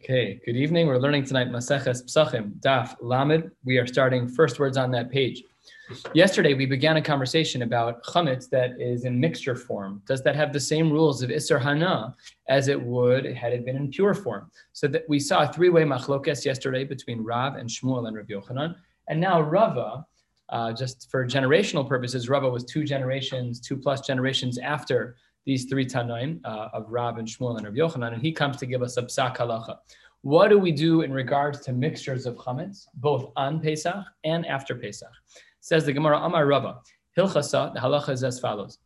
Okay, good evening. We're learning tonight Maseches Psachim, Daf Lamed. We are starting first words on that page. Yesterday, we began a conversation about chametz that is in mixture form. Does that have the same rules of Isser Hana as it would had it been in pure form? So that we saw a three-way machlokes yesterday between Rav and Shmuel and Rabbi Yochanan. And now Rava, uh, just for generational purposes, Rava was two generations, two plus generations after these three Tanaim uh, of Rab and Shmuel and Rabbi Yochanan, and he comes to give us a psak halacha. What do we do in regards to mixtures of chametz, both on Pesach and after Pesach? Says the Gemara Amar Rava, Hilchasa, the halacha is as follows.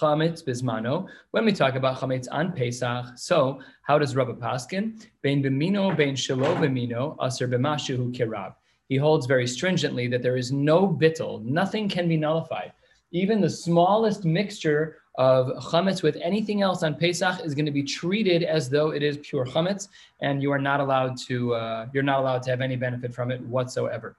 Chametz bismano. When we talk about chametz on Pesach, so how does Rava paskin? Bein b'mino, bein shelo b'mino, aser b'mashu kirab. He holds very stringently that there is no bittel, nothing can be nullified. Even the smallest mixture of chametz with anything else on Pesach is going to be treated as though it is pure chametz, and you are not allowed to uh, you're not allowed to have any benefit from it whatsoever.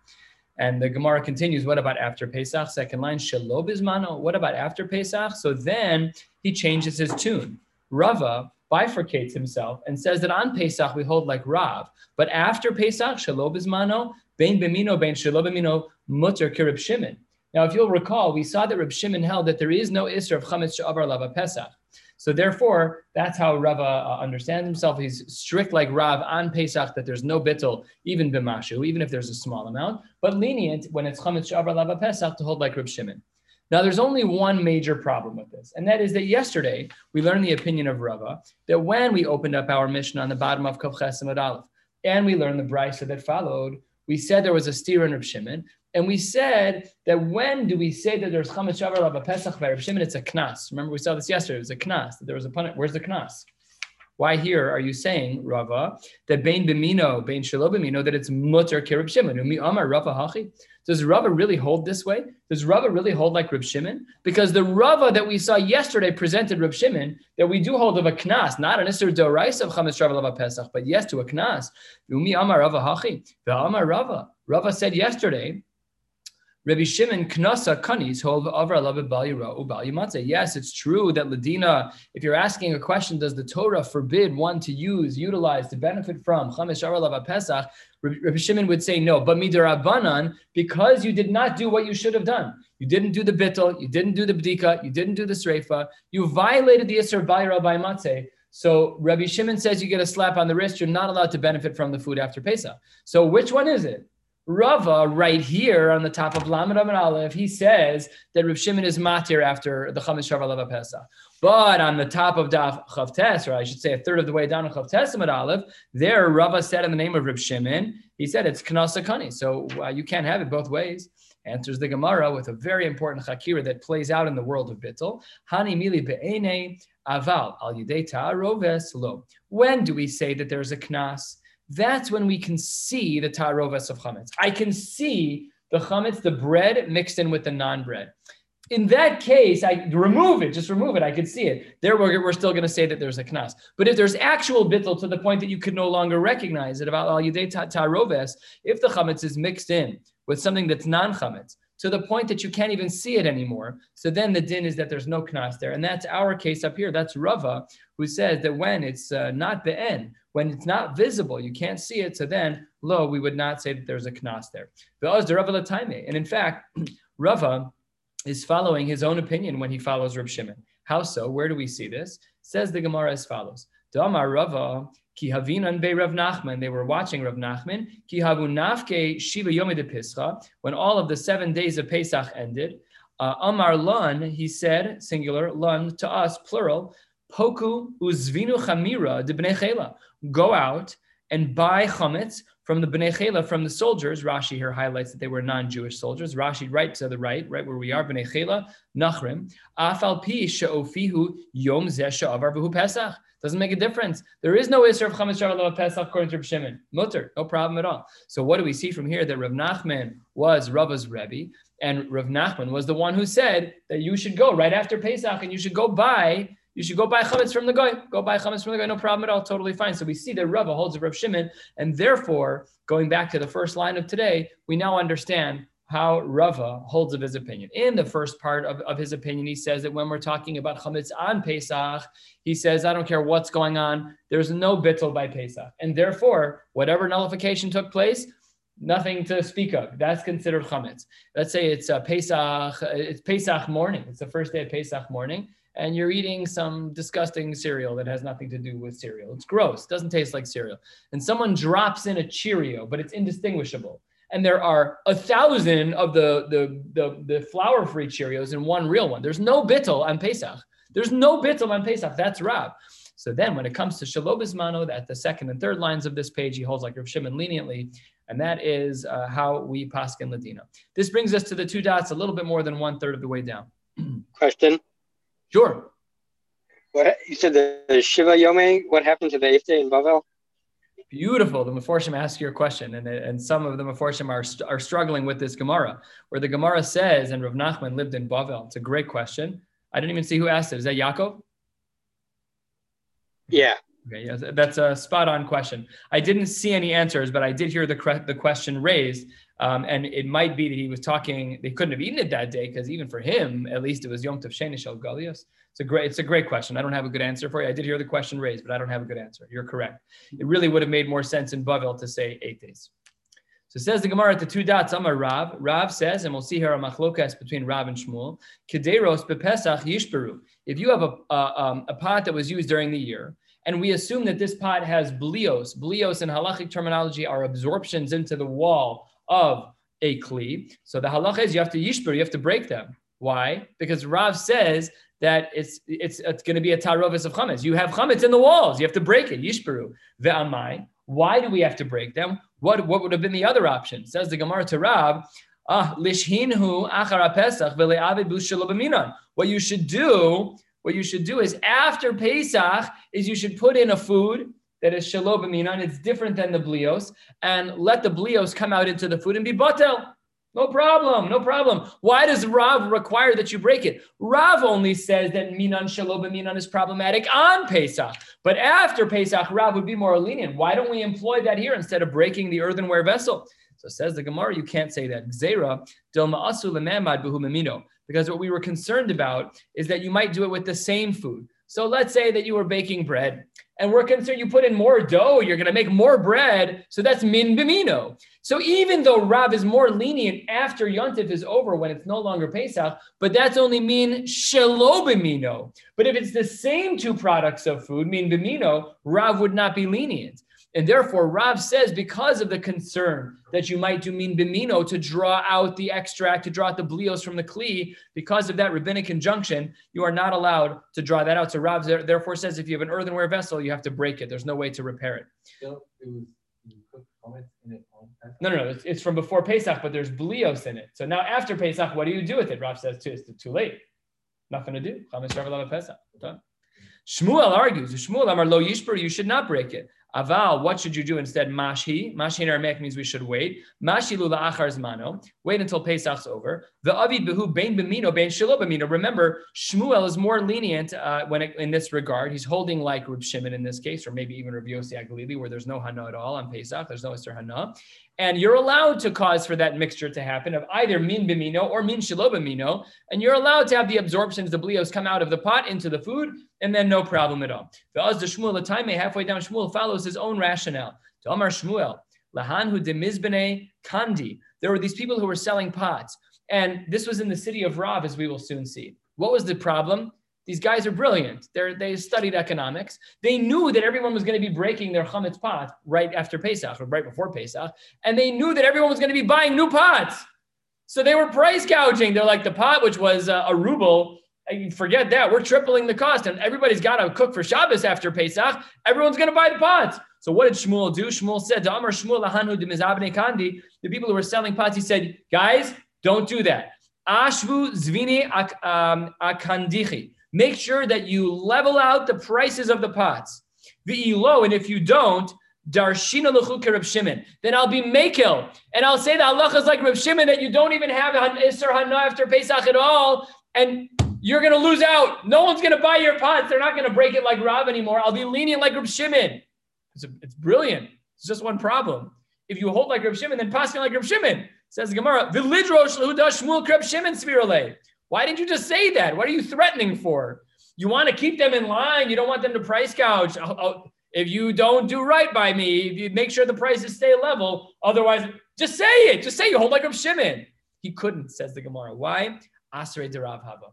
And the Gemara continues, what about after Pesach? Second line, Shelo Bismano. What about after Pesach? So then he changes his tune. Rava bifurcates himself and says that on Pesach we hold like Rav, but after Pesach, Bein Bemino, Bein Shelo Bemino, Mutter Kirib Shimon. Now, if you'll recall, we saw that Reb Shimon held that there is no Isra of Chametz Sha'avar Lava Pesach. So therefore, that's how Rava uh, understands himself. He's strict like Rav on Pesach that there's no bittel, even b'mashu, even if there's a small amount, but lenient when it's chametz shavar lava Pesach to hold like Reb Shimon. Now, there's only one major problem with this, and that is that yesterday we learned the opinion of Rava that when we opened up our Mishnah on the bottom of Kav Chesim Aleph, and we learned the brisa that followed, we said there was a steer in Reb Shimon, and we said that when do we say that there's chametz shavar of a pesach by Reb Shimon? It's a knas. Remember we saw this yesterday. It was a knas. There was a punishment. Where's the knas? Why here are you saying Rava that bein b'mino bein shelo b'mino that it's mutter kirib Shimon? Umi amar Rava hachi. Does Rava really hold this way? Does Rava really hold like Reb Shimon? Because the Rava that we saw yesterday presented Reb Shimon that we do hold of a knas, not an isser dorais of chametz of pesach, but yes to a knas. Umi amar Rava hachi. The amar Rava. Rava said yesterday Rabbi Shimon Knasa Kanis hold Avra Ubal Yes, it's true that Ladina, if you're asking a question, does the Torah forbid one to use, utilize, to benefit from Chamesh Avra Pesach? Rabbi Shimon would say no, but midirabanan, because you did not do what you should have done. You didn't do the bittel, you didn't do the bdika, you didn't do the sreifa, you violated the Isser Bayra by Matzeh. So Rabbi Shimon says you get a slap on the wrist, you're not allowed to benefit from the food after Pesach. So which one is it? Rava, right here on the top of Lamed Amid Aleph, he says that Rav Shimon is matir after the Chametz Shavar Pesach. But on the top of Daf Chavtes, or I should say a third of the way down Chavtes Amid Aleph, there Rava said in the name of Rav Shimon, he said it's Knasakani. So uh, you can't have it both ways. Answers the Gemara with a very important chakira that plays out in the world of Bittel. Hani mili be'ene aval al lo. When do we say that there's a knas? That's when we can see the taroves of chametz. I can see the chametz, the bread mixed in with the non-bread. In that case, I remove it, just remove it. I could see it. There, we're, we're still going to say that there's a knas. But if there's actual bittel to the point that you could no longer recognize it about al yidei taroves, if the chametz is mixed in with something that's non-chametz, to the point that you can't even see it anymore. So then the din is that there's no knas there. And that's our case up here. That's Rava, who says that when it's uh, not be'en, when it's not visible, you can't see it. So then, lo, we would not say that there's a knas there. And in fact, Rava is following his own opinion when he follows Reb Shimon. How so? Where do we see this? Says the Gemara as follows. Damar Rava, ki havinan be Rav Nachman. They were watching Rav Nachman. Ki havu nafke shiva yomi de Pischa. When all of the seven days of Pesach ended, uh, Amar Lun, he said, singular, Lun, to us, plural, Poku uzvinu chamira de. Go out and buy chametz from the bnei chela, from the soldiers. Rashi here highlights that they were non-Jewish soldiers. Rashi right to the right, right where we are, bnei chela, nachrim. Afal pi she'ofihu yom zeh pesach. Doesn't make a difference. There is no Isra of Chametz Shabbat Pesach according to Shimon. Mutter, no problem at all. So what do we see from here? That Rav Nachman was Rava's Rebbe, and Rav Nachman was the one who said that you should go right after Pesach and you should go buy you should go buy chametz from the guy. Go buy chametz from the guy, no problem at all, totally fine. So we see that Rava holds of Rav Shimon, and therefore, going back to the first line of today, we now understand how Rava holds of his opinion. In the first part of, of his opinion, he says that when we're talking about chametz on Pesach, he says, I don't care what's going on, there's no bittel by Pesach. And therefore, whatever nullification took place, nothing to speak of. That's considered chametz. Let's say it's a Pesach, uh, it's Pesach morning. It's the first day of Pesach morning, and you're eating some disgusting cereal that has nothing to do with cereal. It's gross. Doesn't taste like cereal. And someone drops in a Cheerio, but it's indistinguishable and there are a thousand of the the the, the flour-free Cheerios and one real one. There's no bittel on Pesach. There's no bittel on Pesach. That's Rab. So then, when it comes to Shalobismano, at the second and third lines of this page, he holds like Rav Shimon leniently, and that is uh, how we paskin Ladino. This brings us to the two dots, a little bit more than one third of the way down. Question. Sure. What you said the, the Shiva Yome? What happened to the eighth day in Bavel? Beautiful. The Meforshim ask your question, and, and some of the Meforshim are, are struggling with this Gemara, where the Gemara says, and Rav Nachman lived in Bavel. It's a great question. I didn't even see who asked it. Is that Yaakov? Yeah. Okay, yeah, that's a spot on question. I didn't see any answers, but I did hear the, the question raised. Um, and it might be that he was talking, they couldn't have eaten it that day because even for him, at least it was Yom Tov Sheni Shel Galios. It's a great, it's a great question. I don't have a good answer for you. I did hear the question raised, but I don't have a good answer. You're correct. It really would have made more sense in Bavel to say eight days. So says the Gemara at the two dots, Amar Rav. Rav says, and we'll see here a machlokas between Rav and Shmuel, Kederos bepesach yishperu. If you have a, a, um, a pot that was used during the year, and we assume that this pot has blios, blios in halachic terminology are absorptions into the wall of a kli. So the halacha is you have to yishper, you have to break them. Why? Because Rav says that it's it's, it's going to be a tarovis of chametz. You have chametz in the walls. You have to break it. Yishperu ve'amai. Why do we have to break them? What what would have been the other option? Says the Gemara to Rab. Ah, lishhinhu achara pesach ve'le'avid What you should do, what you should do is after Pesach is you should put in a food that is shalom and it's different than the blios, and let the blios come out into the food and be batel. No problem, no problem. Why does Rav require that you break it? Rav only says that minan shalom minan is problematic on Pesach, but after Pesach, Rav would be more lenient. Why don't we employ that here instead of breaking the earthenware vessel? So says the Gemara, you can't say that. Gzera because what we were concerned about is that you might do it with the same food. So let's say that you were baking bread and we're concerned you put in more dough, you're going to make more bread. So that's min bimino. So even though Rav is more lenient after Yontif is over when it's no longer Pesach, but that's only min shelo bimino. But if it's the same two products of food, min bimino, Rav would not be lenient. And therefore, Rav says, because of the concern that you might do min bimino to draw out the extract, to draw out the blios from the kli, because of that rabbinic injunction, you are not allowed to draw that out. So Rav therefore says, if you have an earthenware vessel, you have to break it. There's no way to repair it. So it was, no, no, no. It's, it's, from before Pesach, but there's blios in it. So now after Pesach, what do you do with it? Rav says too, it's too late. Nothing to do. Shmuel argues. Shmuel Amar lo yishper, you should not break it. Aval, what should you do instead? Mashi. Mashi in Aramaic means we should wait. Mashi lula achar zmano. Wait until Pesach's over. The avid behu bein bemino bein shilo bemino. Remember, Shmuel is more lenient uh, when it, in this regard. He's holding like Reb Shimon in this case, or maybe even Reb Yossi Aglili, where there's no hana at all on Pesach. There's no Isser hana. And you're allowed to cause for that mixture to happen of either min bimino or min shilo bimino. And you're allowed to have the absorptions, the blios come out of the pot into the food, and then no problem at all. The Uz the Shmuel the time halfway down, Shmuel follows his own rationale. To Omar Shmuel, Lahanhu de Mizbene Kandi. There were these people who were selling pots. And this was in the city of Rav, as we will soon see. What was the problem? These guys are brilliant. They're, they studied economics. They knew that everyone was going to be breaking their chametz pot right after Pesach or right before Pesach. And they knew that everyone was going to be buying new pots. So they were price gouging. They're like the pot, which was uh, a ruble. Forget that. We're tripling the cost. And everybody's got to cook for Shabbos after Pesach. Everyone's going to buy the pots. So what did Shmuel do? Shmuel said to Amar Shmuel Lahanu Kandi, the people who were selling pots, he said, guys, don't do that. Ashvu zvini um, akandichi. Make sure that you level out the prices of the pots. V'ilo, and if you don't, darshina l'chu Reb Shimon. Then I'll be makil, and I'll say that Allah is like Reb Shimon that you don't even have Isser Hana after Pesach at all, and you're going to lose out. No one's going to buy your pots. They're not going to break it like Rav anymore. I'll be lenient like Reb Shimon. It's, a, it's brilliant. It's just one problem. If you hold like Reb Shimon, then passing like Reb Shimon. Says the Gemara. Why didn't you just say that? What are you threatening for? You want to keep them in line. You don't want them to price gouge. Oh, oh, if you don't do right by me, if you make sure the prices stay level. Otherwise, just say it. Just say you hold like Reb Shimon. He couldn't, says the Gemara. Why? Asre Rav Haba.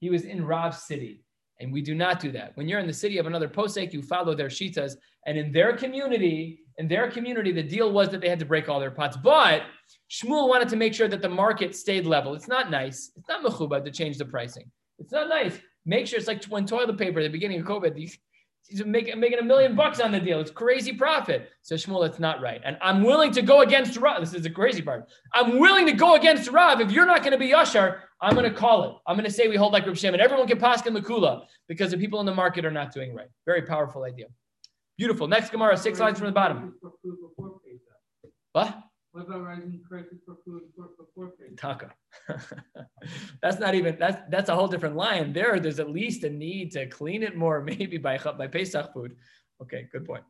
He was in Rav's city. And we do not do that. When you're in the city of another posek, you follow their shitas. And in their community, in their community, the deal was that they had to break all their pots. But Shmuel wanted to make sure that the market stayed level. It's not nice. It's not mechubah to change the pricing. It's not nice. Make sure it's like when toilet paper at the beginning of COVID, he's making, making a million bucks on the deal. It's crazy profit. So Shmuel, it's not right. And I'm willing to go against Rav. This is the crazy part. I'm willing to go against Rav. If you're not going to be Yashar, I'm going to call it. I'm going to say we hold like Reb Shem, and everyone can pass in Makula because the people in the market are not doing right. Very powerful idea. Beautiful. Next Gemara, six lines from the bottom. What? What about rising prices for food before Taka. that's not even that's that's a whole different line. There, there's at least a need to clean it more, maybe by by Pesach food. Okay, good point.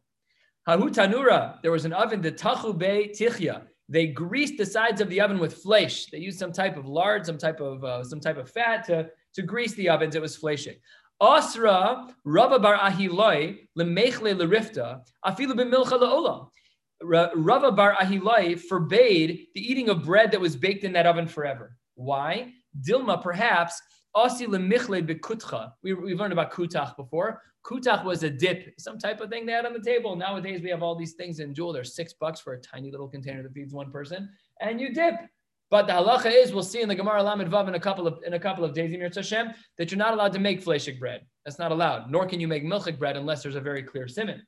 Hahu tanura. There was an oven, the tachu be tichya. They greased the sides of the oven with flesh. They used some type of lard, some type of uh, some type of fat to, to grease the ovens. It was fleshing. Asra Rabba bar Ahiloi lemechle lerifta afilu b'milcha leolam. Rava bar Ahilai forbade the eating of bread that was baked in that oven forever. Why? Dilma, perhaps. We, we've learned about kutach before. Kutach was a dip, some type of thing they had on the table. Nowadays, we have all these things in Jewel. They're six bucks for a tiny little container that feeds one person, and you dip. But the halacha is, we'll see in the Gemara Lamed Vav in a couple of in a couple of days, Emir Hashem, that you're not allowed to make fleshik bread. That's not allowed. Nor can you make milchik bread unless there's a very clear simon.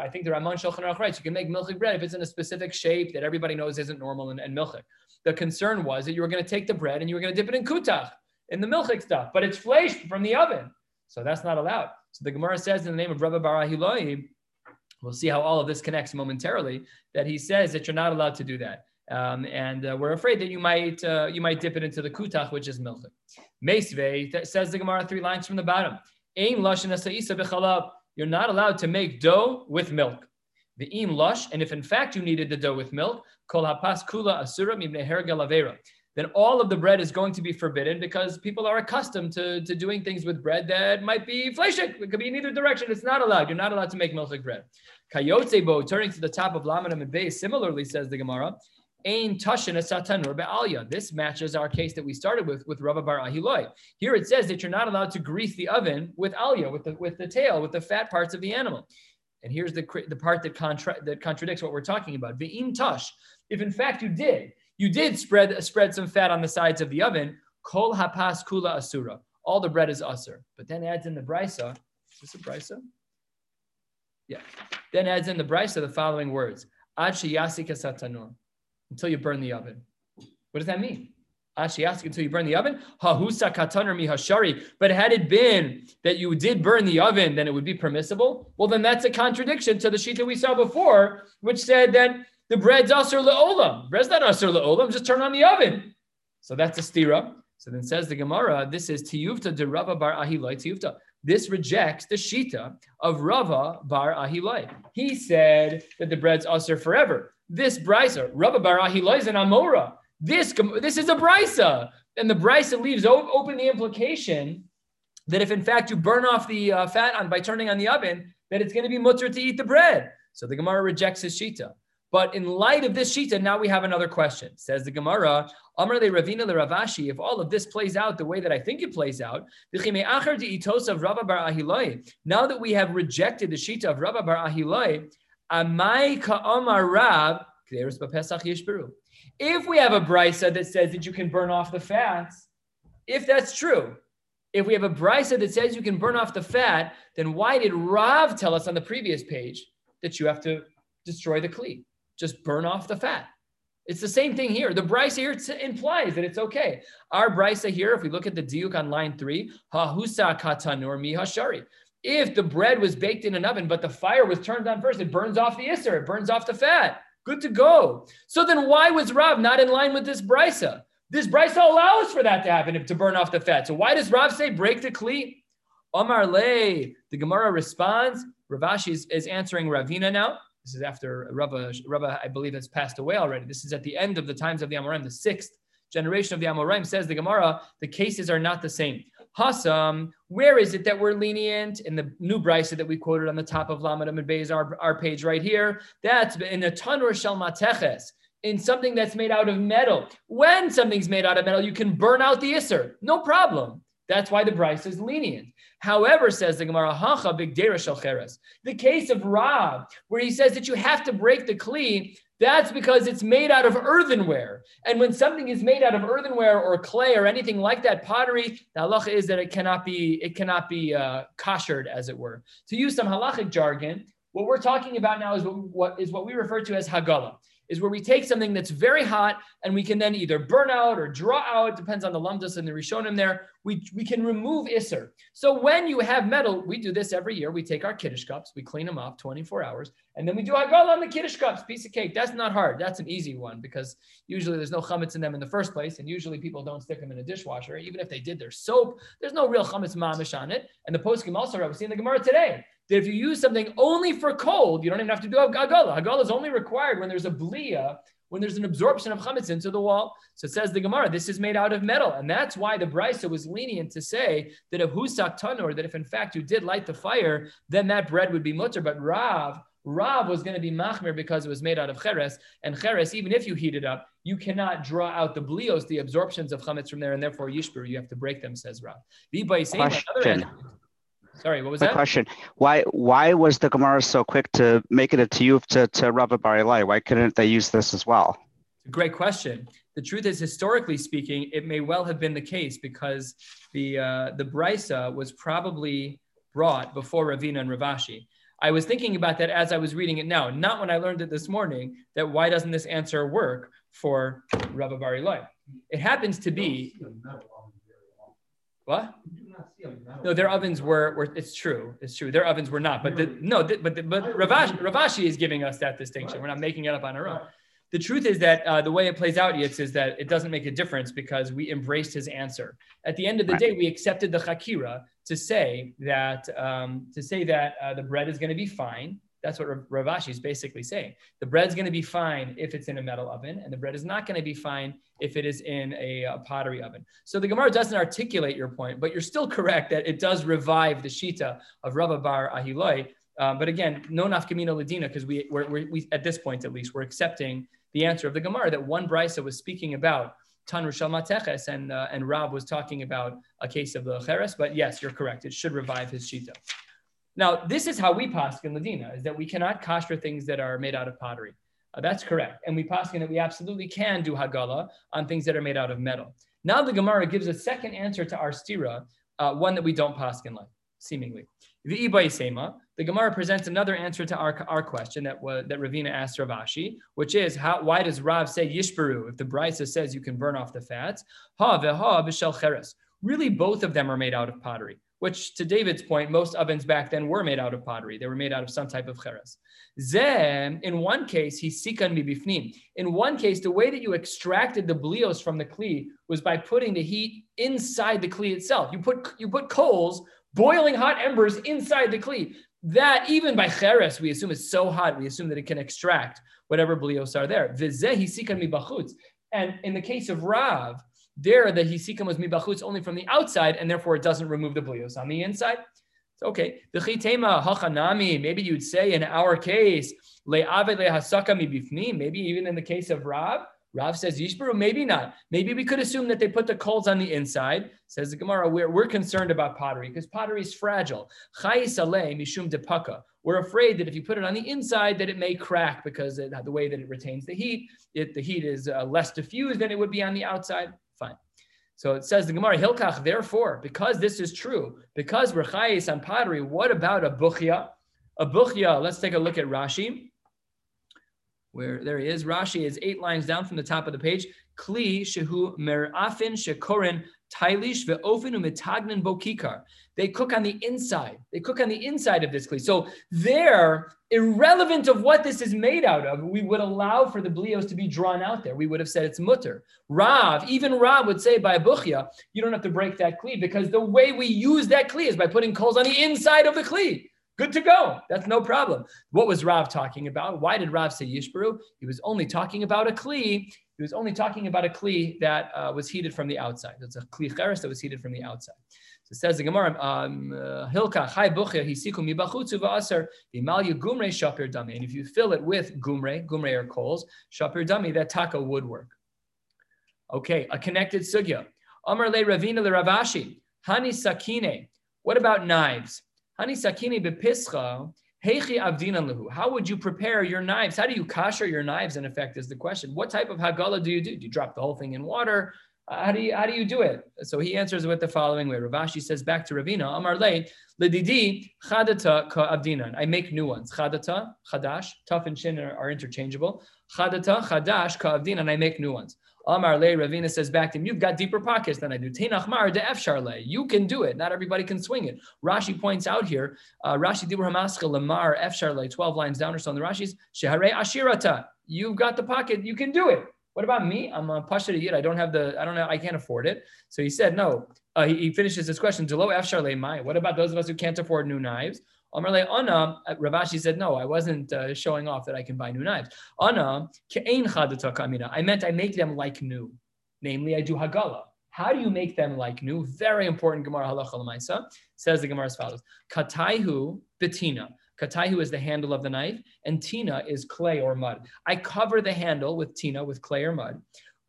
I think the Raman Shulchan Aruch writes you can make milchik bread if it's in a specific shape that everybody knows isn't normal and, and milchik. The concern was that you were going to take the bread and you were going to dip it in kutach, in the milchik stuff, but it's fleshed from the oven. So that's not allowed. So the Gemara says in the name of Rabbi Barahiloi, we'll see how all of this connects momentarily, that he says that you're not allowed to do that. Um, and uh, we're afraid that you might uh, you might dip it into the kutach, which is milchik. Meisve says the Gemara three lines from the bottom. You're not allowed to make dough with milk. The im lush, and if in fact you needed the dough with milk, kol hapas kula asura mibne then all of the bread is going to be forbidden because people are accustomed to, to doing things with bread that might be fleshik. It could be in either direction. It's not allowed. You're not allowed to make milchik bread. Kayotzebo, turning to the top of Lamanam and Bay, similarly says the Gemara, Ein Tashin Satanur Be'alya. This matches our case that we started with with Rabba Bar Ahiloi. Here it says that you're not allowed to grease the oven with alya, with the with the tail, with the fat parts of the animal. And here's the, the part that, contra- that contradicts what we're talking about. Ve'im tash. If in fact you did, you did spread spread some fat on the sides of the oven. Kol hapas kula asura. All the bread is asur. But then adds in the brisa. Is this a brisa? Yeah. Then adds in the brisa the following words. Ad until you burn the oven. What does that mean? Ah, Ashi ask until you burn the oven. Hahusa kataner mihashari. But had it been that you did burn the oven, then it would be permissible. Well, then that's a contradiction to the that we saw before, which said that the bread's asur leolam. Bread's not asur leolam. Just turn on the oven. So that's a stira. So then says the Gemara, this is tiyuvta de Rava bar ahilai tiyuvta. This rejects the shita of Rava bar ahilai. He said that the bread's asur forever this brisa. Rabba Barahi is an Amora. This, this is a brisa. And the brisa leaves open the implication that if in fact you burn off the uh, fat on by turning on the oven, that it's going to be mutter to eat the bread. So the Gemara rejects his shita. But in light of this shita, now we have another question. Says the Gemara, Amar le Ravina le Ravashi, if all of this plays out the way that I think it plays out, now that we have rejected the shita of Rabba bar Ahiloi, Amai ka'amar Rab, if we have a brisa that says that you can burn off the fats, if that's true, if we have a brisa that says you can burn off the fat, then why did Rav tell us on the previous page that you have to destroy the kli? Just burn off the fat. It's the same thing here. The brisa here implies that it's okay. Our brisa here, if we look at the diuk on line three, hahusa katanur mi hashari. If the bread was baked in an oven, but the fire was turned on first, it burns off the isser, it burns off the fat. Good to go. So then why was Rav not in line with this brisa? This brisa allows for that to happen, to burn off the fat. So why does Rav say break the kli? Omar Le, the Gemara responds, Ravashi is, is answering Ravina now. This is after Rava, Rava, I believe, has passed away already. This is at the end of the times of the Amoraim, the sixth generation of the Amoraim, says the Gemara, the cases are not the same. Hasam, where is it that we're lenient? In the new brisa that we quoted on the top of Lamed Amid Beis, our, our page right here, that's in a tanur shel mateches, in something that's made out of metal. When something's made out of metal, you can burn out the isser, no problem. That's why the brisa is lenient. However, says the Gemara, Hacha big shel. The case of Rab, where he says that you have to break the kli that's because it's made out of earthenware. And when something is made out of earthenware or clay or anything like that, pottery, the halacha is that it cannot be it cannot be uh, koshered, as it were. To use some halachic jargon, what we're talking about now is what, what is what we refer to as hagala is where we take something that's very hot and we can then either burn out or draw out, depends on the lumdus and the rishonim there. We, we can remove isser. So when you have metal, we do this every year. We take our kiddush cups, we clean them up 24 hours, and then we do hagala on the kiddush cups, piece of cake. That's not hard. That's an easy one because usually there's no chametz in them in the first place, and usually people don't stick them in a dishwasher. Even if they did their soap, there's no real chametz mamish on it. And the poskim also, I was seeing the Gemara today that if you use something only for cold, you don't even have to do Hagala. Hagala is only required when there's a blia, when there's an absorption of chametz into the wall. So it says the Gemara, this is made out of metal. And that's why the Brisa was lenient to say that if husak tanur, that if in fact you did light the fire, then that bread would be mutter. But Rav, Rav was going to be machmir because it was made out of cheres. And cheres, even if you heat it up, you cannot draw out the blios, the absorptions of chametz from there, and therefore yishbur, you have to break them, says Rav. Question. Sorry, what was My that? question: Why why was the Gemara so quick to make it a tiyuf to to Rabbi Barilai? Why couldn't they use this as well? Great question. The truth is, historically speaking, it may well have been the case because the uh, the brisa was probably brought before Ravina and Ravashi. I was thinking about that as I was reading it now, not when I learned it this morning. That why doesn't this answer work for Rabbi Barilai? It happens to be. What? No, their ovens were, were. It's true. It's true. Their ovens were not. But the, no, the, but the, but Ravashi, Ravashi is giving us that distinction. We're not making it up on our own. The truth is that uh, the way it plays out, Yitz, is that it doesn't make a difference because we embraced his answer. At the end of the day, we accepted the chakira to say that um, to say that uh, the bread is going to be fine that's what Ravashi is basically saying. The bread's going to be fine if it's in a metal oven, and the bread is not going to be fine if it is in a, a, pottery oven. So the Gemara doesn't articulate your point, but you're still correct that it does revive the shita of Rava Bar Ahiloi. Um, but again, no nafkamino ladina, because we, we're, we're, we, at this point at least, we're accepting the answer of the Gemara that one brisa was speaking about tanur shel mateches, and, uh, and Rab was talking about a case of the Cheres. But yes, you're correct. It should revive his shita. Now, this is how we paskin Ladina, is that we cannot kosher things that are made out of pottery. Uh, that's correct. And we paskin that we absolutely can do hagala on things that are made out of metal. Now the Gemara gives a second answer to our stira, uh, one that we don't paskin like, seemingly. The Gemara presents another answer to our, our question that was, that Ravina asked Ravashi, which is how why does Rav say yishperu if the Brisa says you can burn off the fats? Ha veha b'shel cheres. Really, both of them are made out of pottery which to David's point, most ovens back then were made out of pottery. They were made out of some type of cheres. Then, in one case, he sikan bifnim. In one case, the way that you extracted the blios from the kli was by putting the heat inside the kli itself. You put you put coals, boiling hot embers inside the kli. That even by cheres, we assume is so hot, we assume that it can extract whatever blios are there. Vizehi sikan mi And in the case of Rav, there, the hisikim was mibachutz only from the outside, and therefore it doesn't remove the blios on the inside. Okay, the chitema hachanami. Maybe you'd say in our case le'ave lehasaka mibifni. Maybe even in the case of Rav, Rav says Yishbaru, maybe not. Maybe we could assume that they put the coals on the inside. Says the Gemara, we're, we're concerned about pottery because pottery is fragile. mishum depaka. We're afraid that if you put it on the inside, that it may crack because it, the way that it retains the heat, it, the heat is uh, less diffused than it would be on the outside. So it says the Gemara Hilkach. Therefore, because this is true, because rechayis on pottery, what about a buchya? A buchya. Let's take a look at Rashi. Where there he is. Rashi is eight lines down from the top of the page. Kli shehu merafin shekorin tailish ve'ofin umitagnin bokikar. They cook on the inside. They cook on the inside of this kli. So there, irrelevant of what this is made out of, we would allow for the blios to be drawn out there. We would have said it's mutter. Rav, even Rav would say by buchya, you don't have to break that kli because the way we use that kli is by putting coals on the inside of the kli. Good to go. That's no problem. What was Rav talking about? Why did Rav say Yishbaru? He was only talking about a Kli. He was only talking about a Kli that uh, was heated from the outside. It's a Kli Cheres that was heated from the outside. So it says the Gemara, um, uh, Hilka, Chai Buchya, Hisiku Mibachutzu Va'asar, Vimalyu Gumre Shapir Dami. And if you fill it with Gumre, Gumre or coals, Shapir Dami, that taka would work. Okay, a connected sugya. Amar le Ravina le Ravashi, Hani Sakine. What about knives? Hani Sakine bepischa, Heichi avdina lehu. How would you prepare your knives? How do you kasher your knives? In effect, is the question. What type of hagala do you do? Do you drop the whole thing in water? How do you how do you do it? So he answers with the following way. Ravashi says back to Ravina, Amar le ledidi chadata ka avdinan. I make new ones. Chadata, chadash, tough and shin are, are interchangeable. Chadata, chadash ka avdinan. I make new ones. Amar le Ravina says back to him, you've got deeper pockets than I do. Teinach mar de efsharle. You can do it. Not everybody can swing it. Rashi points out here, uh, Rashi dibur hamascha lamar efsharle, 12 lines down or so in the Rashis, shehare ashirata. You've got the pocket. You can do it. What about me? I'm a Pasha Yid. I don't have the, I don't know, I can't afford it. So he said, no. Uh, he, he, finishes his question, Delo Efshar Mai. What about those of us who can't afford new knives? Amarle Anna, Ravashi said, no, I wasn't uh, showing off that I can buy new knives. Ke'ain Chadata I meant I make them like new. Namely, I do Hagala. How do you make them like new? Very important Gemara halacha l'maisa. Says the Gemara as follows: Kataihu betina. Kataihu is the handle of the knife, and tina is clay or mud. I cover the handle with tina, with clay or mud.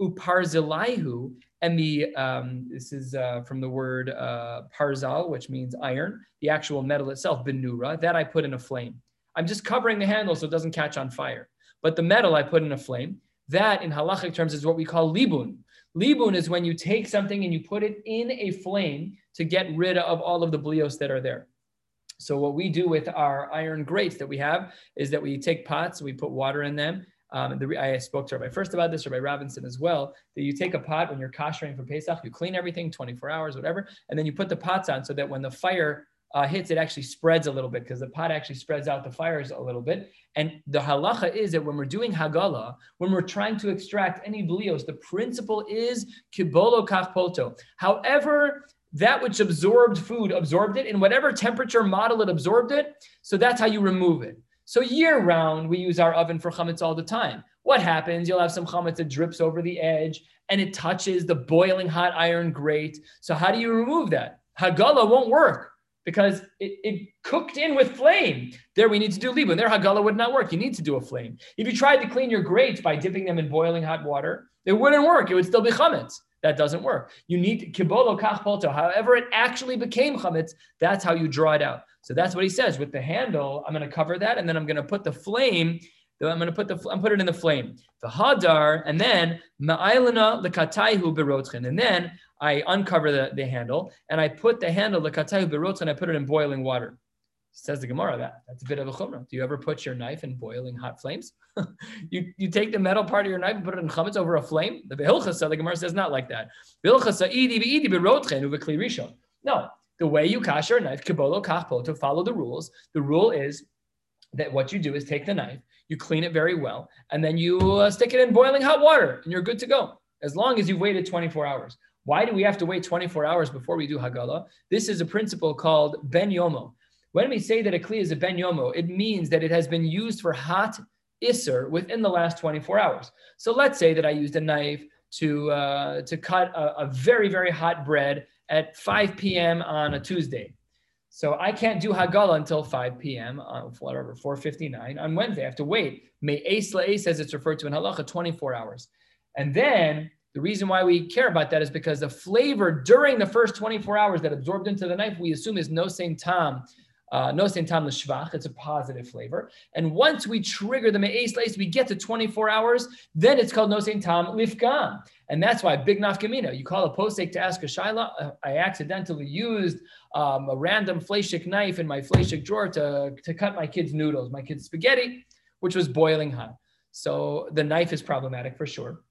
Uparzilaihu, and the um, this is uh, from the word uh, parzal, which means iron. The actual metal itself, benura, that I put in a flame. I'm just covering the handle so it doesn't catch on fire. But the metal I put in a flame. That, in halachic terms, is what we call libun. Libun is when you take something and you put it in a flame to get rid of all of the blios that are there. So what we do with our iron grates that we have is that we take pots, we put water in them. Um, the, I spoke to Rabbi first about this, or Rabbi Robinson as well, that you take a pot when you're koshering for Pesach, you clean everything 24 hours, whatever, and then you put the pots on so that when the fire uh, hits, it actually spreads a little bit because the pot actually spreads out the fires a little bit. And the halacha is that when we're doing hagala, when we're trying to extract any blios, the principle is kibolo kachpoto. However, that which absorbed food absorbed it in whatever temperature model it absorbed it. So that's how you remove it. So year round, we use our oven for chametz all the time. What happens? You'll have some chametz that drips over the edge and it touches the boiling hot iron grate. So how do you remove that? Hagala won't work because it, it cooked in with flame. There we need to do libun. There hagala would not work. You need to do a flame. If you tried to clean your grates by dipping them in boiling hot water, it wouldn't work. It would still be chametz. That doesn't work. You need kibolo kach polto. However, it actually became chametz. That's how you draw it out. So that's what he says. With the handle, I'm going to cover that, and then I'm going to put the flame. I'm going to put the I'm put it in the flame. The hadar, and then ma'ailana lekataihu berotchen, and then I uncover the, the handle and I put the handle lekataihu berotchen. I put it in boiling water. Says the Gemara that that's a bit of a chumrah. Do you ever put your knife in boiling hot flames? you you take the metal part of your knife and put it in chametz over a flame. The behilchasa, the Gemara says not like that. No, the way you kash your knife, kibolo kachpo, to follow the rules, the rule is that what you do is take the knife, you clean it very well, and then you uh, stick it in boiling hot water, and you're good to go. As long as you've waited 24 hours. Why do we have to wait 24 hours before we do Hagala? This is a principle called Ben Yomo. When we say that a Kli is a Ben Yomo, it means that it has been used for hot Isser within the last 24 hours. So let's say that I used a knife to, uh, to cut a, a very, very hot bread at 5 p.m. on a Tuesday. So I can't do Hagala until 5 p.m. on whatever, 4.59 on Wednesday. I have to wait. May Ace Ace as it's referred to in Halacha, 24 hours. And then the reason why we care about that is because the flavor during the first 24 hours that absorbed into the knife, we assume is no same time uh, no tam l'shvach, it's a positive flavor. And once we trigger the me'ez lace, we get to 24 hours, then it's called no Saint tam lifgam. And that's why big nafkamina. You call a posek to ask a shaila. Uh, I accidentally used um, a random fleshik knife in my fleshik drawer to, to cut my kids' noodles, my kids' spaghetti, which was boiling hot. So the knife is problematic for sure.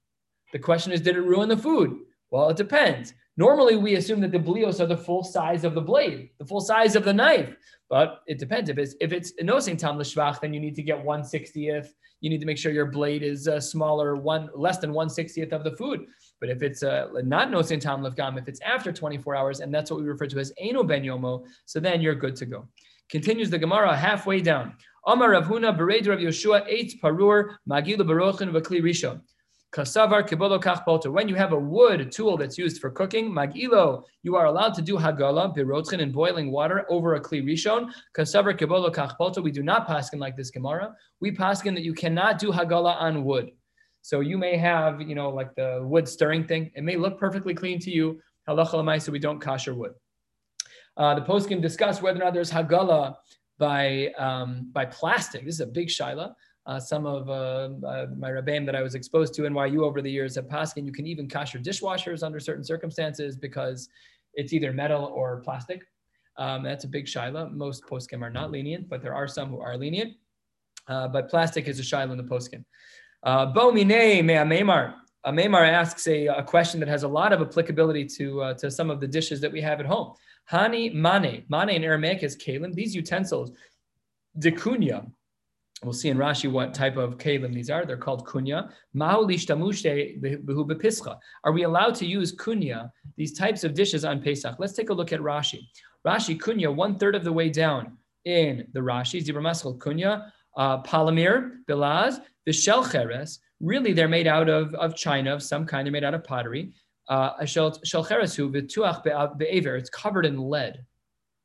The question is, did it ruin the food? Well, it depends. Normally, we assume that the blios are the full size of the blade, the full size of the knife. But it depends. If it's if it's nosing tam l'shvach, then you need to get one sixtieth. You need to make sure your blade is uh, smaller, one less than one sixtieth of the food. But if it's uh, not nosing tam l'fgam, if it's after 24 hours, and that's what we refer to as eno ben yomo, so then you're good to go. Continues the Gemara halfway down. Amar Rav Huna bered Rav Yoshua eitz parur magila barochin v'kli rishon. Kasavar kibolo kach When you have a wood tool that's used for cooking, magilo, you are allowed to do hagala birotchin in boiling water over a kli rishon. Kasavar kibolo kach We do not paskin like this Gemara. We paskin that you cannot do hagala on wood. So you may have, you know, like the wood stirring thing. It may look perfectly clean to you. Halacha so we don't kosher wood. Uh, the poskim discuss whether or not there's hagala by um, by plastic. This is a big shaila. Uh, some of uh, uh, my rabbeim that I was exposed to NYU over the years passed, and you can even kosher dishwashers under certain circumstances because it's either metal or plastic. Um, that's a big shaila. Most poskim are not lenient, but there are some who are lenient. Uh, but plastic is a shaila in the poskim. Uh, Bo mine mea memar. Maimar asks a, a, question that has a lot of applicability to, uh, to some of the dishes that we have at home. Hani mane. Mane in Aramaic is kalim. These utensils, de kunya. We'll see in Rashi what type of kalim these are. They're called kunya. Are we allowed to use kunya, these types of dishes on Pesach? Let's take a look at Rashi. Rashi kunya, one third of the way down in the Rashi. Zibra Maskal kunya, uh, palamir, bilaz, cheres. Really, they're made out of, of china of some kind. They're made out of pottery. Uh, it's covered in lead.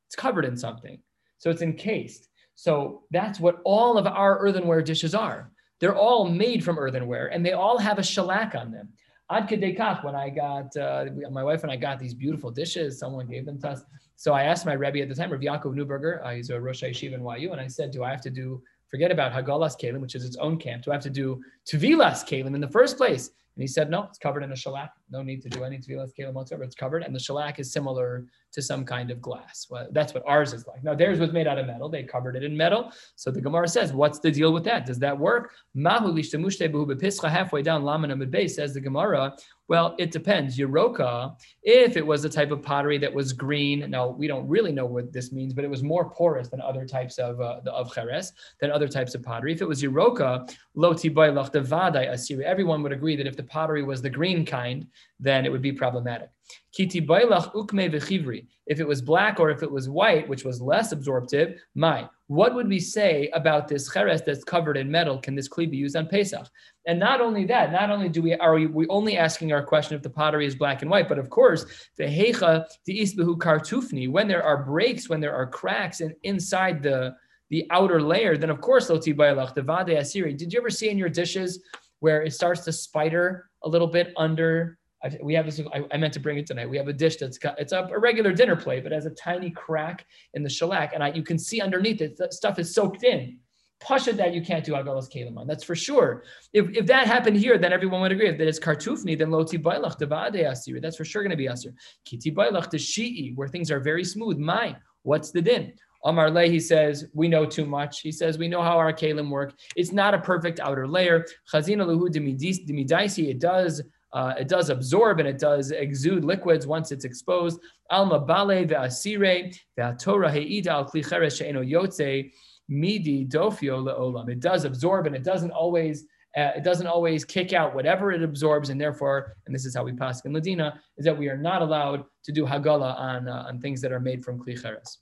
It's covered in something. So it's encased. So that's what all of our earthenware dishes are. They're all made from earthenware and they all have a shellac on them. Ad kedekach, when I got, uh, my wife and I got these beautiful dishes, someone gave them to us. So I asked my Rebbe at the time, Rav Yaakov Neuberger, uh, he's a Rosh Yeshiva in YU, and I said, do I have to do, forget about Hagalas Kalim, which is its own camp, do I have to do Tevilas Kalim in the first place? And he said, no, it's covered in a shellac. No need to do any tevilas kalim whatsoever. It's covered, and the shellac is similar to some kind of glass. Well, that's what ours is like. Now theirs was made out of metal. They covered it in metal. So the Gemara says, what's the deal with that? Does that work? Halfway down, Laman says the Gemara. Well, it depends. Yeroka, if it was a type of pottery that was green, now we don't really know what this means, but it was more porous than other types of uh, of cheres, than other types of pottery. If it was Yeroka, loti bailach devadai asiri, everyone would agree that if the pottery was the green kind, then it would be problematic. Kiti ukme. If it was black or if it was white, which was less absorptive, my. What would we say about this cheres that's covered in metal? Can this kli be used on Pesach? And not only that, not only do we are we only asking our question if the pottery is black and white, but of course the hecha the isbehu kartufni. When there are breaks, when there are cracks in, inside the the outer layer, then of course loti bailach the vade asiri. Did you ever see in your dishes where it starts to spider a little bit under I, we have this. I, I, meant to bring it tonight. We have a dish that's it's a, a, regular dinner plate, but has a tiny crack in the shellac, and I, you can see underneath it stuff is soaked in. Pasha that you can't do agalas kalimon. That's for sure. If, if that happened here, then everyone would agree. If that is kartufni, then loti bailach devade asiri. That's for sure going to be asir. Kiti bailach shi'i, where things are very smooth. My, what's the din? Amar Le, he says, we know too much. He says, we know how our kalim work. It's not a perfect outer layer. Chazina luhu dimidaisi, it does uh, it does absorb and it does exude liquids once it's exposed. Alma bale ve'asire ve'atorah he'ida al kli cheres she'eno yotze midi dofio le'olam. It does absorb and it doesn't always uh, it doesn't always kick out whatever it absorbs, and therefore, and this is how we pass in Ladina, is that we are not allowed to do hagala on uh, on things that are made from kli cheres.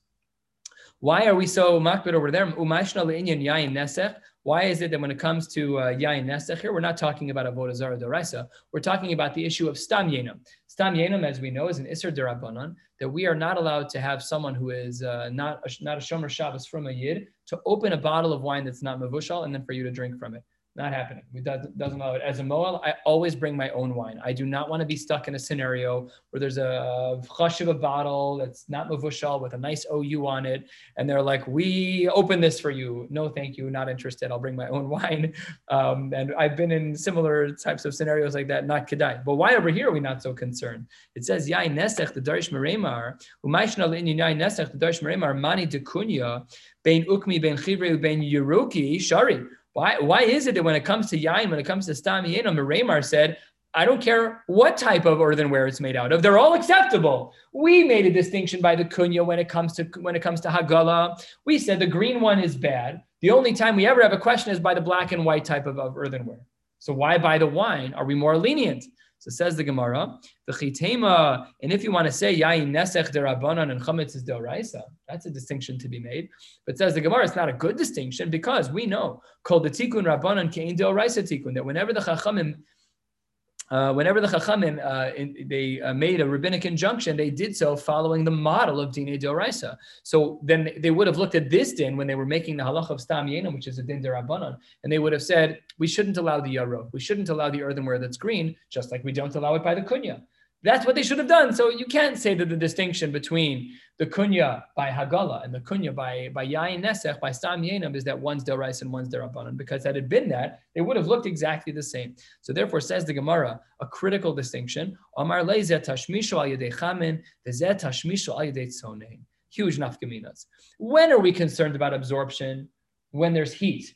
Why are we so makbid over there? Why is it that when it comes to uh, yain nesech here, we're not talking about avodah zara deraisa. We're talking about the issue of stam yenam. Stam yenam, as we know, is an iser derabanan that we are not allowed to have someone who is uh, not a, not a shomer Shabbos from a yid to open a bottle of wine that's not mavushal and then for you to drink from it. Not happening. It doesn't allow it. As a Mohel, I always bring my own wine. I do not want to be stuck in a scenario where there's a chush of a bottle that's not mavushal with a nice OU on it. And they're like, we open this for you. No, thank you. Not interested. I'll bring my own wine. Um, and I've been in similar types of scenarios like that, not kedai. But why over here are we not so concerned? It says, Yai nesech, the Darish Meremar, Umaishna in Yai nesech, the Darish Meremar, Mani dekunya, Bein Ukmi, Bein Chivre, Bein Yeruki, Shari. Why, why is it that when it comes to yain, when it comes to stam yain, Ramar said, I don't care what type of earthenware it's made out of; they're all acceptable. We made a distinction by the kunya when it comes to when it comes to hagala. We said the green one is bad. The only time we ever have a question is by the black and white type of, of earthenware. So why by the wine are we more lenient? So says the Gemara, the chitema, and if you want to say yain nesech derabanan and chametz is deoraisa, that's a distinction to be made. But says the Gemara, it's not a good distinction because we know called the tikkun rabbanan kein deoraisa tikkun that whenever the chachamim uh, whenever the Chachamim uh, in, they uh, made a rabbinic injunction, they did so following the model of Dine Doraisa. So then they would have looked at this din when they were making the halach of Stam Yenam, which is a din derabanan, and they would have said, we shouldn't allow the yarok, we shouldn't allow the earthenware that's green, just like we don't allow it by the kunya. That's what they should have done. So you can't say that the distinction between the kunya by Hagala and the kunya by by Yayin Nesech, by Stam Yenam, is that one's Derais and one's Derabanan. Because had it been that, they would have looked exactly the same. So therefore, says the Gemara, a critical distinction. Amar Lezet Tashmisho al Yedei Chamin, Vezet Tashmisho al Yedei. Huge nafkaminas. When are we concerned about absorption? When there's heat.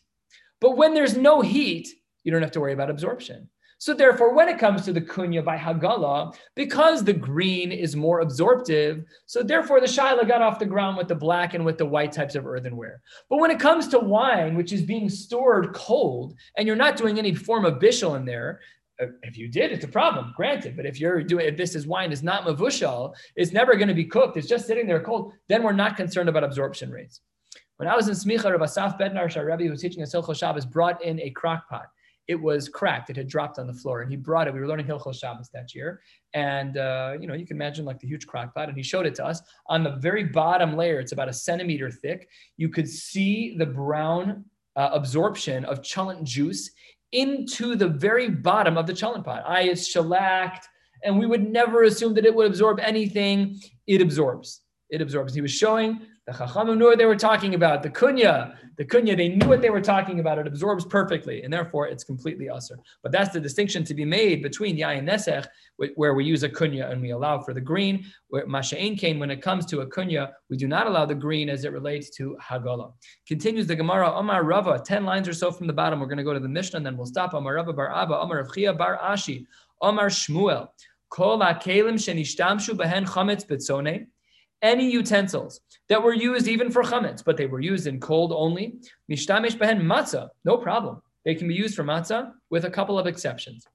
But when there's no heat, you don't have to worry about absorption. So therefore, when it comes to the kunya by Hagala, because the green is more absorptive, so therefore the shaila got off the ground with the black and with the white types of earthenware. But when it comes to wine, which is being stored cold, and you're not doing any form of bishul in there, uh, if you did, it's a problem, granted. But if you're doing, if this is wine is not mavushal, it's never going to be cooked. It's just sitting there cold. Then we're not concerned about absorption rates. When I was in Smicha, Rav Asaf Bednar Sharabi, who was teaching us Hilchot Shabbos, brought in a crock pot it was cracked. It had dropped on the floor, and he brought it. We were learning Hilchos Shabbos that year, and uh, you know you can imagine like the huge crock pot, and he showed it to us. On the very bottom layer, it's about a centimeter thick. You could see the brown uh, absorption of cholent juice into the very bottom of the cholent pot. I is shellacked, and we would never assume that it would absorb anything. It absorbs. It absorbs. He was showing the Chachamim knew what they were talking about. The kunya, the kunya, they knew what they were talking about. It absorbs perfectly, and therefore it's completely assur. But that's the distinction to be made between yayin nesech, where we use a kunya and we allow for the green. Where masha'in came, when it comes to a kunya, we do not allow the green as it relates to hagala. Continues the Gemara, Omar Rava, 10 lines or so from the bottom. We're going to go to the Mishnah, and then we'll stop. Omar Rava bar Abba, Omar Avchia bar Ashi, Omar Shmuel. Kol kelim shenishtamshu behen chametz betzone any utensils that were used even for chametz, but they were used in cold only. Mishtamish behen matzah, no problem. They can be used for matzah with a couple of exceptions.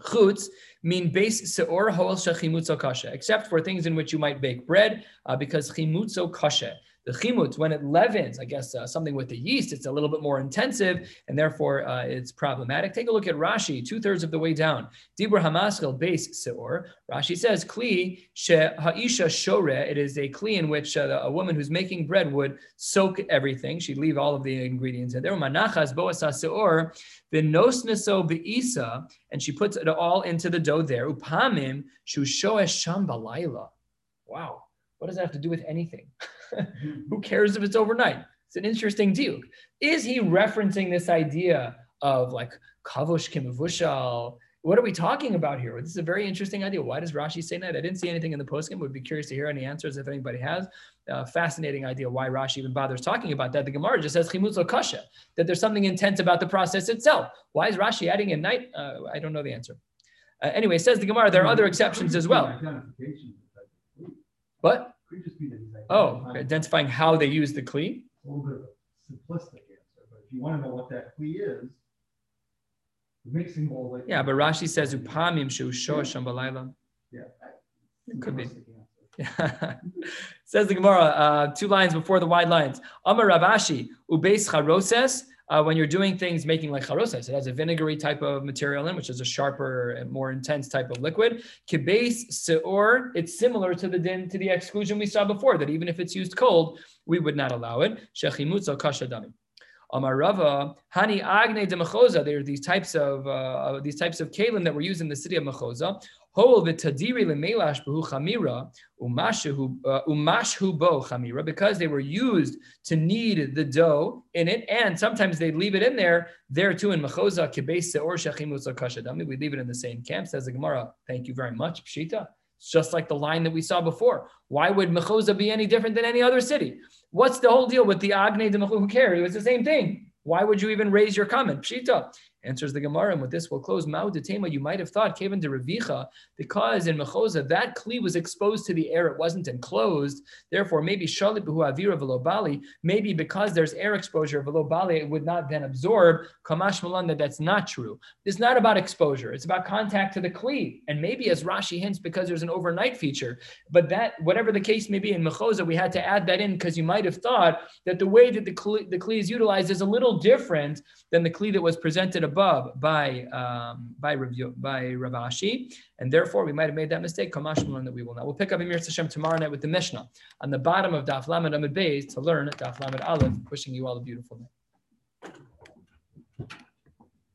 Chutz mean base seor hoel shechimutzo kasha, except for things in which you might bake bread, uh, because chimutzo kasha the chimut, when it leavens, I guess uh, something with the yeast, it's a little bit more intensive and therefore uh, it's problematic. Take a look at Rashi, two thirds of the way down. Dibur Hamaschil base seor. Rashi says, Kli she ha'isha shore. It is a kli in which uh, a woman who's making bread would soak everything. She'd leave all of the ingredients in there. Manachas boasa seor. Vinosneso beisa. And she puts it all into the dough there. Upamim shushoesh shambalayla. Wow. What does that have to do with anything? Who cares if it's overnight? It's an interesting deal. Is he referencing this idea of like kavosh kimavushal? What are we talking about here? This is a very interesting idea. Why does Rashi say that? I didn't see anything in the postscript. Would be curious to hear any answers if anybody has. Uh, fascinating idea why Rashi even bothers talking about that. The Gemara just says chimutz kasha that there's something intense about the process itself. Why is Rashi adding in night? Uh, I don't know the answer. Uh, anyway, says the Gemara, there are other exceptions as well. What? Could just be that he's Oh, identifying identifying how they use the kli. A little bit of a simplistic answer, but if you want to know what that kli is, the mixing bowl. like- Yeah, but Rashi says upamim shu shosham balayla. Yeah. It could be. simplistic answer. Says the Gemara, uh, two lines before the wide lines. Amar Rav Ashi, ubeis charoses. Uh, when you're doing things making like charoses, it has a vinegary type of material in, which is a sharper and more intense type of liquid. Kibes seor, it's similar to the din to the exclusion we saw before, that even if it's used cold, we would not allow it. Shechimutzo kashadami. Amar Rava, Hani Agne de Mechoza. There are these types of uh, these types of kalim that were used in the city of Mechoza. Uh, because they were used to knead the dough in it, and sometimes they leave it in there. There too in Mechoza shechimus kashadami. We leave it in the same camp. Says the Gemara. Thank you very much, Pshita. It's just like the line that we saw before. Why would Mechoza be any different than any other city? What's the whole deal with the Agne de? Who cares? It's the same thing. Why would you even raise your comment? Pshita. Answers the Gemara, and with this we'll close. Mao Tema, you might have thought, Kevin de Revicha, because in Mechoza that kli was exposed to the air, it wasn't enclosed. Therefore, maybe Shalit Behu Avira Velo Bali, maybe because there's air exposure Velo Bali, it would not then absorb. Kamash Malan, that that's not true. It's not about exposure, it's about contact to the kli. And maybe as Rashi hints, because there's an overnight feature. But that, whatever the case may be in Mechoza, we had to add that in because you might have thought that the way that the kli, the kli is utilized is a little different than the kli that was presented above by um, by Yo- by Rav Ashi, and therefore we might have made that mistake. Kamash Malon that we will not. We'll pick up Emir Hashem tomorrow night with the Mishnah on the bottom of Daf Lamed Amud Beis to learn Daf Lamed Aleph. Wishing you all a beautiful night.